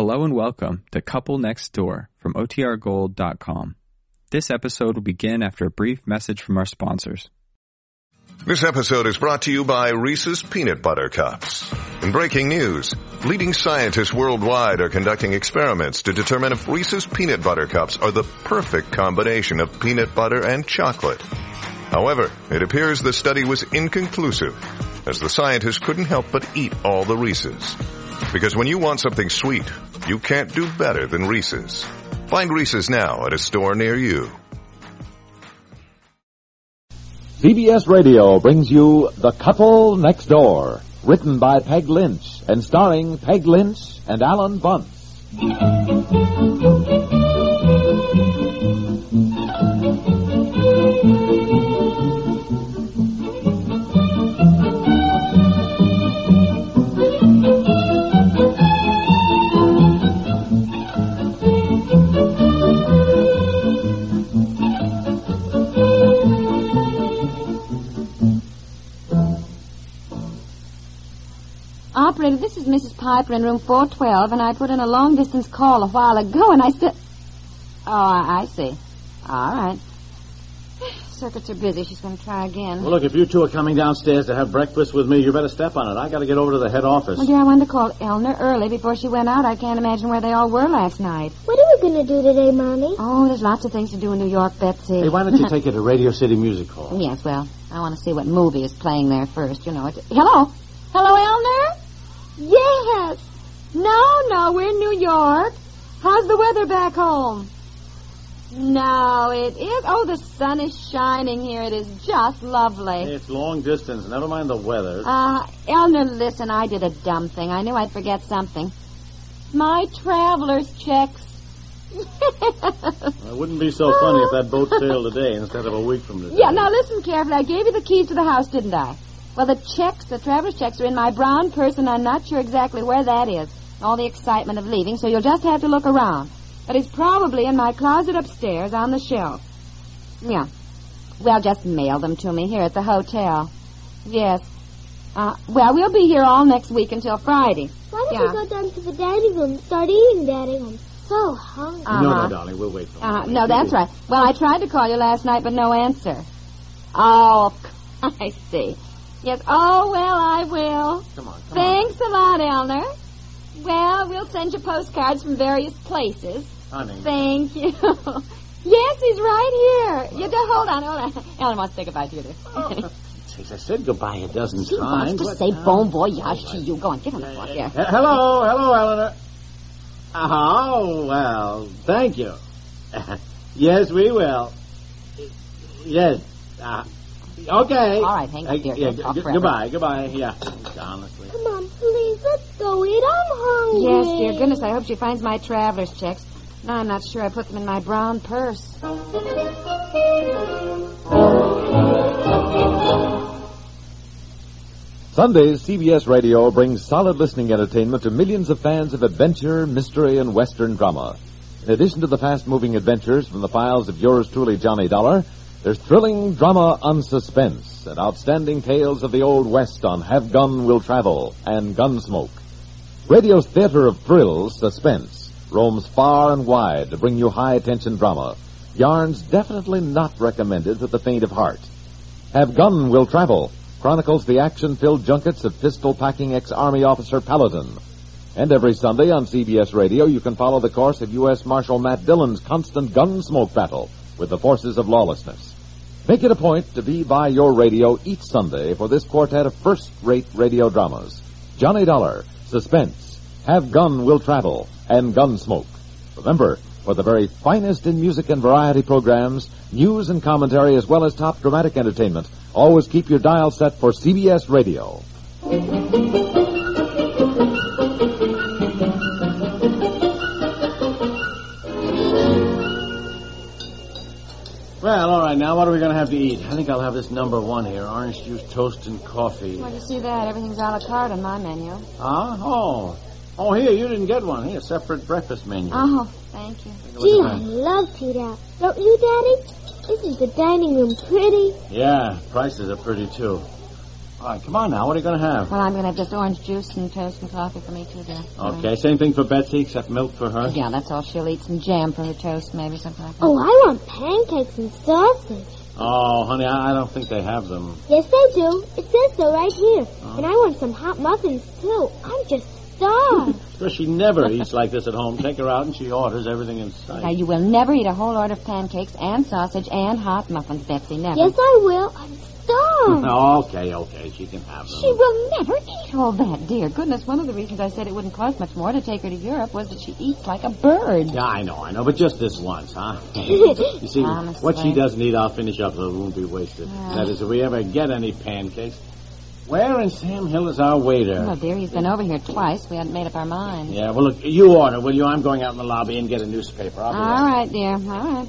Hello and welcome to Couple Next Door from OTRGold.com. This episode will begin after a brief message from our sponsors. This episode is brought to you by Reese's Peanut Butter Cups. In breaking news, leading scientists worldwide are conducting experiments to determine if Reese's Peanut Butter Cups are the perfect combination of peanut butter and chocolate. However, it appears the study was inconclusive, as the scientists couldn't help but eat all the Reese's. Because when you want something sweet, you can't do better than Reese's. Find Reese's now at a store near you. CBS Radio brings you The Couple Next Door, written by Peg Lynch and starring Peg Lynch and Alan Bunce. This is Mrs. Piper in room 412, and I put in a long distance call a while ago, and I still. Oh, I, I see. All right. Circuits are busy. She's going to try again. Well, look, if you two are coming downstairs to have breakfast with me, you better step on it. I got to get over to the head office. Well, dear, I wanted to call Elner early before she went out. I can't imagine where they all were last night. What are we going to do today, Mommy? Oh, there's lots of things to do in New York, Betsy. Hey, why don't you take her to Radio City Music Hall? Yes, well, I want to see what movie is playing there first. You know it. Hello? Hello, Elner? Yes. No, no, we're in New York. How's the weather back home? No, it is. Oh, the sun is shining here. It is just lovely. It's long distance. Never mind the weather. Uh, Elner, listen, I did a dumb thing. I knew I'd forget something. My traveler's checks. it wouldn't be so funny if that boat sailed today instead of a week from today. Yeah, now listen carefully. I gave you the keys to the house, didn't I? Well, the checks, the traveler's checks, are in my brown purse, and I'm not sure exactly where that is. All the excitement of leaving, so you'll just have to look around. But it's probably in my closet upstairs on the shelf. Yeah. Well, just mail them to me here at the hotel. Yes. Uh, well, we'll be here all next week until Friday. Why don't Yeah. we go down to the dining room and start eating, Daddy? I'm so hungry. Uh-huh. No, no, darling. We'll wait for Uh, you. no, that's right. Well, I tried to call you last night, but no answer. Oh, I see. Yes. Oh, well, I will. Come on, come Thanks a lot, Elner. Well, we'll send you postcards from various places. Honey. Thank you. yes, he's right here. You do, hold on, hold on. Ellen wants to say goodbye to you. Jeez, I said goodbye a dozen She times. wants to say uh, bon voyage to you. Go on, give him the book here. He- hello, hello, Eleanor. Oh, well, thank you. yes, we will. Yes. Okay. All right, hang up, Uh, dear. yeah, Don't g- goodbye, goodbye. Yeah, honestly. Come on, please, let's go eat. I'm hungry. Yes, dear goodness, I hope she finds my traveler's checks. No, I'm not sure I put them in my brown purse. Sundays, CBS Radio brings solid listening entertainment to millions of fans of adventure, mystery, and Western drama. In addition to the fast moving adventures from the files of yours truly, Johnny Dollar, there's thrilling drama on suspense and outstanding tales of the Old West on Have Gun Will Travel and Gunsmoke. Radio's theater of thrills, suspense, roams far and wide to bring you high tension drama. Yarns definitely not recommended for the faint of heart. Have Gun Will Travel chronicles the action filled junkets of pistol packing ex Army officer Paladin. And every Sunday on CBS Radio, you can follow the course of U.S. Marshal Matt Dillon's constant gun smoke battle with the forces of lawlessness. Make it a point to be by your radio each Sunday for this quartet of first rate radio dramas Johnny Dollar, Suspense, Have Gun Will Travel, and Gunsmoke. Remember, for the very finest in music and variety programs, news and commentary, as well as top dramatic entertainment, always keep your dial set for CBS Radio. Now what are we going to have to eat? I think I'll have this number one here orange juice, toast, and coffee. Well, you see that? Everything's a la carte on my menu. Huh? Oh. Oh, here, you didn't get one. Here, A separate breakfast menu. Oh, thank you. Take a look Gee, I love to eat. Don't you, Daddy? Isn't the dining room pretty? Yeah, prices are pretty, too. All right, come on now. What are you going to have? Well, I'm going to have just orange juice and toast and coffee for me, too, dear. Okay, same thing for Betsy, except milk for her. Yeah, that's all she'll eat. Some jam for her toast, maybe, something like that. Oh, I want pancakes and sausage. Oh, honey, I, I don't think they have them. Yes, they do. It says so right here. Oh. And I want some hot muffins, too. I'm just starved. Sure, she never eats like this at home. Take her out and she orders everything in sight. Now, sight. you will never eat a whole order of pancakes and sausage and hot muffins, Betsy. Never. yes, I will. I'm starved. Oh, okay, okay, she can have them. She will never eat all that, dear. Goodness, one of the reasons I said it wouldn't cost much more to take her to Europe was that she eats like a bird. Yeah, I know, I know, but just this once, huh? you see, Honestly. what she doesn't eat, I'll finish up so it won't be wasted. That is, if we ever get any pancakes. Where in Sam Hill is our waiter? Oh, dear, he's been over here twice. We hadn't made up our minds. Yeah, well, look, you order, will you? I'm going out in the lobby and get a newspaper. All right. right, dear. All right.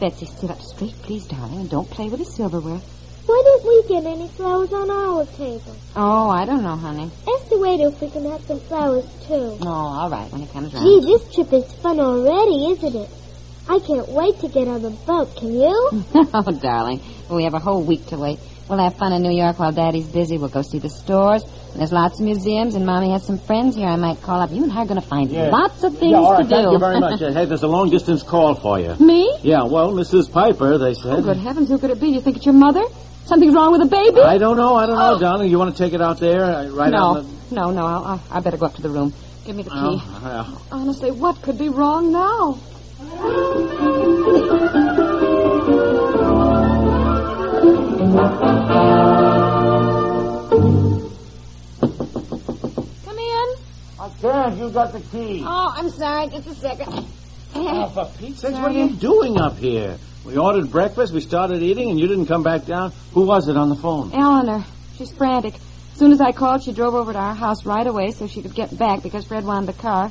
Betsy, sit up straight, please, darling, and don't play with the silverware. Why didn't we get any flowers on our table? Oh, I don't know, honey. Ask the waiter if we can have some flowers, too. Oh, all right, when it comes around. Gee, this trip is fun already, isn't it? I can't wait to get on the boat. Can you? oh, darling. We have a whole week to wait. We'll have fun in New York while Daddy's busy. We'll go see the stores. And there's lots of museums, and Mommy has some friends here I might call up. You and I are going to find Yeah. lots of things Yeah, all right, to do. thank you very much. Uh, hey, there's a long distance call for you. Me? Yeah, well, Mrs. Piper, they said. Oh, good heavens, who could it be? You think it's your mother? Something's wrong with the baby? I don't know, I don't know, Oh. darling. You want to take it out there, uh, right no, out in the... no, no. I'll, I, I better go up to the room. Give me the key. Oh, yeah. Honestly, what could be wrong now? Come in. I can't. You got the key. Oh, I'm sorry. Just a second. Oh, for Pete's sakes, what are you doing up here? We ordered breakfast, we started eating, and you didn't come back down. Who was it on the phone? Eleanor. She's frantic. As soon as I called, she drove over to our house right away so she could get back because Fred wanted the car.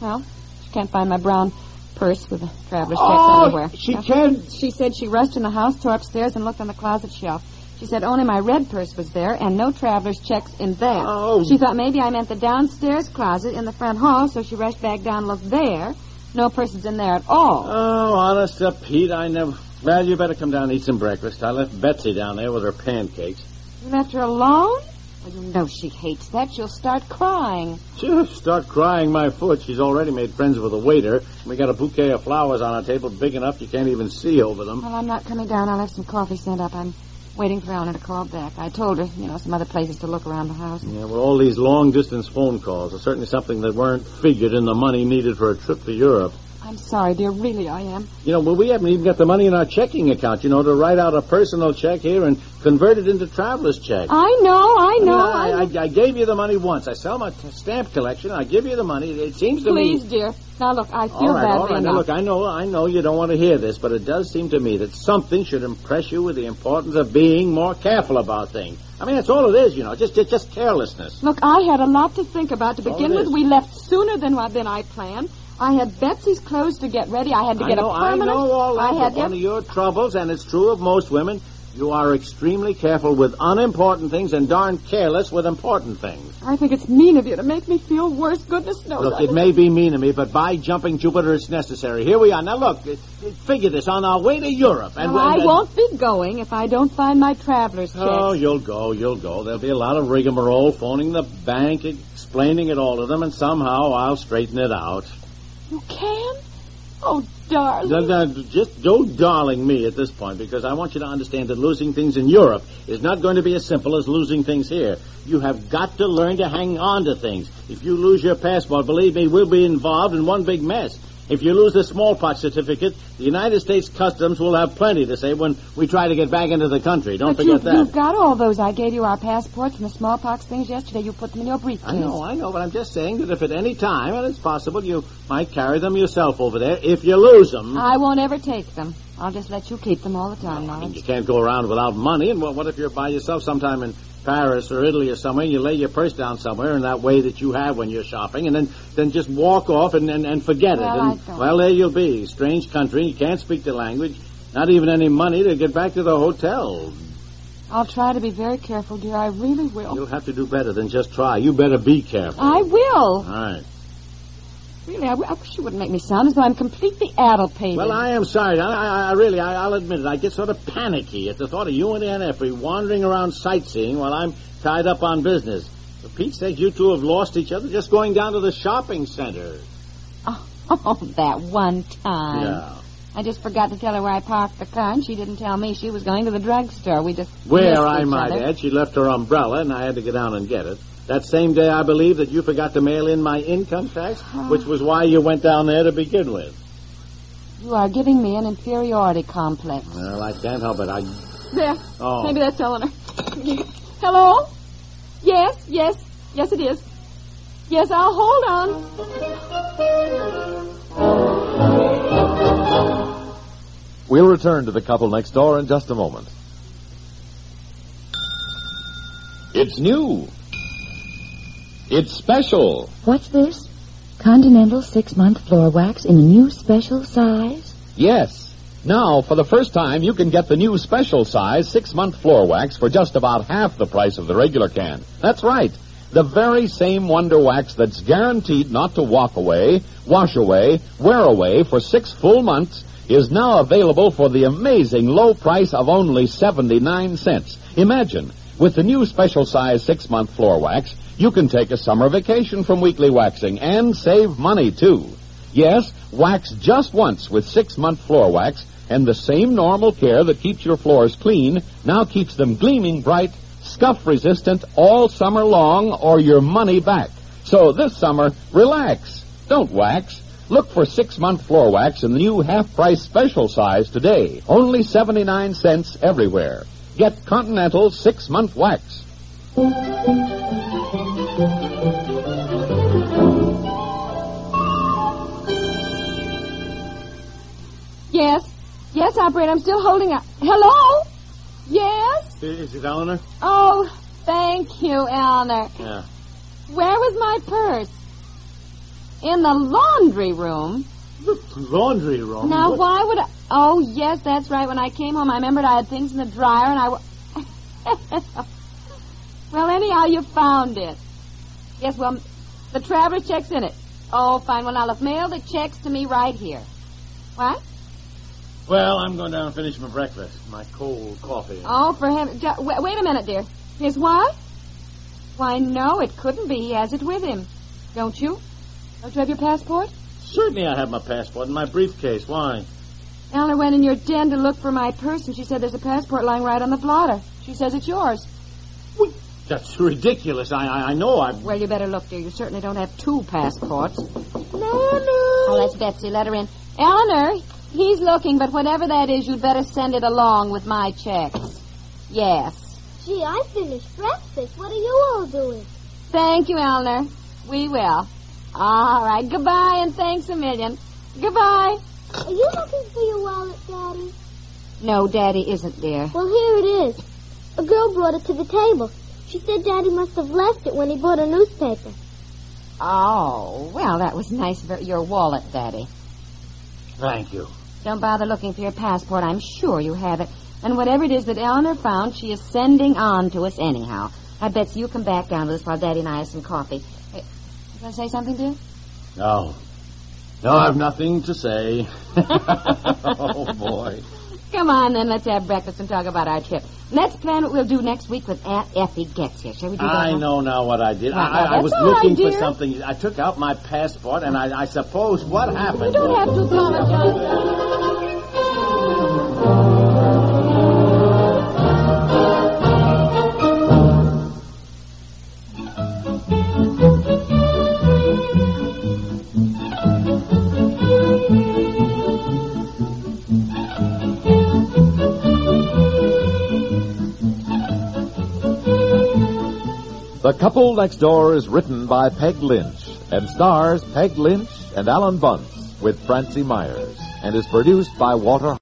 Well, she can't find my brown purse with the traveler's checks Oh, anywhere. she Well, can't- She said she rushed in the house, tore upstairs, and looked on the closet shelf. She said only my red purse was there and no traveler's checks in that. Oh. She thought maybe I meant the downstairs closet in the front hall, so she rushed back down and looked there. No person's in there at all. Oh, honest to Pete, I never... Well, you better come down and eat some breakfast. I left Betsy down there with her pancakes. You left her alone? Well, you know she hates that. She'll start crying. She'll start crying my foot. She's already made friends with the waiter. We got a bouquet of flowers on our table big enough you can't even see over them. Well, I'm not coming down. I'll have some coffee sent up. I'm waiting for Eleanor to call back. I told her, you know, some other places to look around the house. Yeah, well, all these long-distance phone calls are certainly something that weren't figured in the money needed for a trip to Europe. I'm sorry, dear. Really, I am. You know, well, we haven't even got the money in our checking account, you know, to write out a personal check here and convert it into traveler's check. I know, I know. I, I, I, I gave you the money once. I sell my t- stamp collection. I give you the money. It seems to Please, me. Please, dear. Now, look, I feel All right, badly all right. Now, look, I know, I know you don't want to hear this, but it does seem to me that something should impress you with the importance of being more careful about things. I mean, that's all it is, you know, just just, just carelessness. Look, I had a lot to think about. To begin with, we left sooner than, what- than I planned. I had Betsy's clothes to get ready. I had to I get know, a I permanent. know all that. I had one ev- of your troubles, and it's true of most women, you are extremely careful with unimportant things and darn careless with important things. I think it's mean of you to make me feel worse. Goodness knows. Look, I it may be mean of me, but by jumping Jupiter, it's necessary. Here we are. Now, look, figure this on our way to Europe. And Well, I and- won't be going if I don't find my traveler's check. Oh, you'll go, you'll go. There'll be a lot of rigmarole, phoning the bank, explaining it all to them, and somehow I'll straighten it out. You can? Oh, darling. Just don't darling me at this point, because I want you to understand that losing things in Europe is not going to be as simple as losing things here. You have got to learn to hang on to things. If you lose your passport, believe me, we'll be involved in one big mess. If you lose the smallpox certificate, the United States Customs will have plenty to say when we try to get back into the country. Don't but forget you've, that. you've got all those. I gave you our passports and the smallpox things yesterday. You put them in your briefcase. I know, I know, but I'm just saying that if at any time, and it's possible, you might carry them yourself over there, if you lose them. I won't ever take them. I'll just let you keep them all the time, I mean, you can't go around without money, and what, what if you're by yourself sometime in Paris or Italy or somewhere, and you lay your purse down somewhere in that way that you have when you're shopping, and then, then just walk off and, and, and forget Well, it. I And, don't. well, there you'll be. Strange country, you can't speak the language, not even any money to get back to the hotel. I'll try to be very careful, dear. I really will. You'll have to do better than just try. You better be careful. I will. All right. Really, I, I wish you wouldn't make me sound as though I'm completely addle-pated. Well, I am sorry. I, I, I really, I, I'll admit it. I get sort of panicky at the thought of you and Aunt Effie wandering around sightseeing while I'm tied up on business. For Pete's sake, you two have lost each other just going down to the shopping center. Oh, that one time. Yeah. I just forgot to tell her where I parked the car, and she didn't tell me she was going to the drugstore. We just Where, I might add, she left her umbrella, and I had to get down and get it. That same day, I believe that you forgot to mail in my income tax, which was why you went down there to begin with. You are giving me an inferiority complex. Well, I can't help it. I. There. Oh. Maybe that's Eleanor. Hello? Yes, yes, yes, it is. Yes, I'll hold on. We'll return to the couple next door in just a moment. It's new. It's special. What's this? Continental six month floor wax in a new special size? Yes. Now, for the first time, you can get the new special size six month floor wax for just about half the price of the regular can. That's right. The very same Wonder Wax that's guaranteed not to walk away, wash away, wear away for six full months is now available for the amazing low price of only 79 cents. Imagine, with the new special size six month floor wax, you can take a summer vacation from weekly waxing and save money too. Yes, wax just once with six month floor wax, and the same normal care that keeps your floors clean now keeps them gleaming bright, scuff resistant all summer long, or your money back. So this summer, relax. Don't wax. Look for six month floor wax in the new half price special size today. Only 79 cents everywhere. Get Continental six month wax. Yes, yes, operator, I'm still holding up. Hello? Yes? Is it Eleanor? Oh, thank you, Eleanor. Yeah. Where was my purse? In the laundry room. The laundry room. Now, What- why would I? Oh, yes, that's right. When I came home, I remembered I had things in the dryer, and I... well, anyhow, you found it. Yes, well, the traveler's check's in it. Oh, fine. Well, now, look, mail the checks to me right here. What? Well, I'm going down and finish my breakfast. My cold coffee. Oh, for him. Ju- wait, wait a minute, dear. His what? Why, no, it couldn't be. He has it with him. Don't you? Don't you have your passport? Certainly I have my passport in my briefcase. Why? Eleanor went in your den to look for my purse, and she said there's a passport lying right on the blotter. She says it's yours. That's ridiculous. I I, I know I. Well, you better look, dear. You certainly don't have two passports. No, no. Oh, that's Betsy. Let her in. Eleanor, he's looking, but whatever that is, you'd better send it along with my checks. Yes. Gee, I finished breakfast. What are you all doing? Thank you, Eleanor. We will. All right. Goodbye, and thanks a million. Goodbye. Are you looking for your wallet, Daddy? No, Daddy isn't, dear. Well, here it is. A girl brought it to the table. She said Daddy must have left it when he bought a newspaper. Oh, well, that was nice of your wallet, Daddy. Thank you. Don't bother looking for your passport. I'm sure you have it. And whatever it is that Eleanor found, she is sending on to us anyhow. I bet you come back down with us while Daddy and I have some coffee. Hey, you going to say something, dear? No. No, I've nothing to say. oh, boy. Come on, then. Let's have breakfast and talk about our trip. Let's plan what we'll do next week when Aunt Effie gets here. Shall we do that? I now? know now what I did. Well, I, I, I was all right, looking for something. I took out my passport, and I, I suppose what happened. You don't have to apologize. The Couple Next Door is written by Peg Lynch and stars Peg Lynch and Alan Bunce with Francie Myers and is produced by Walter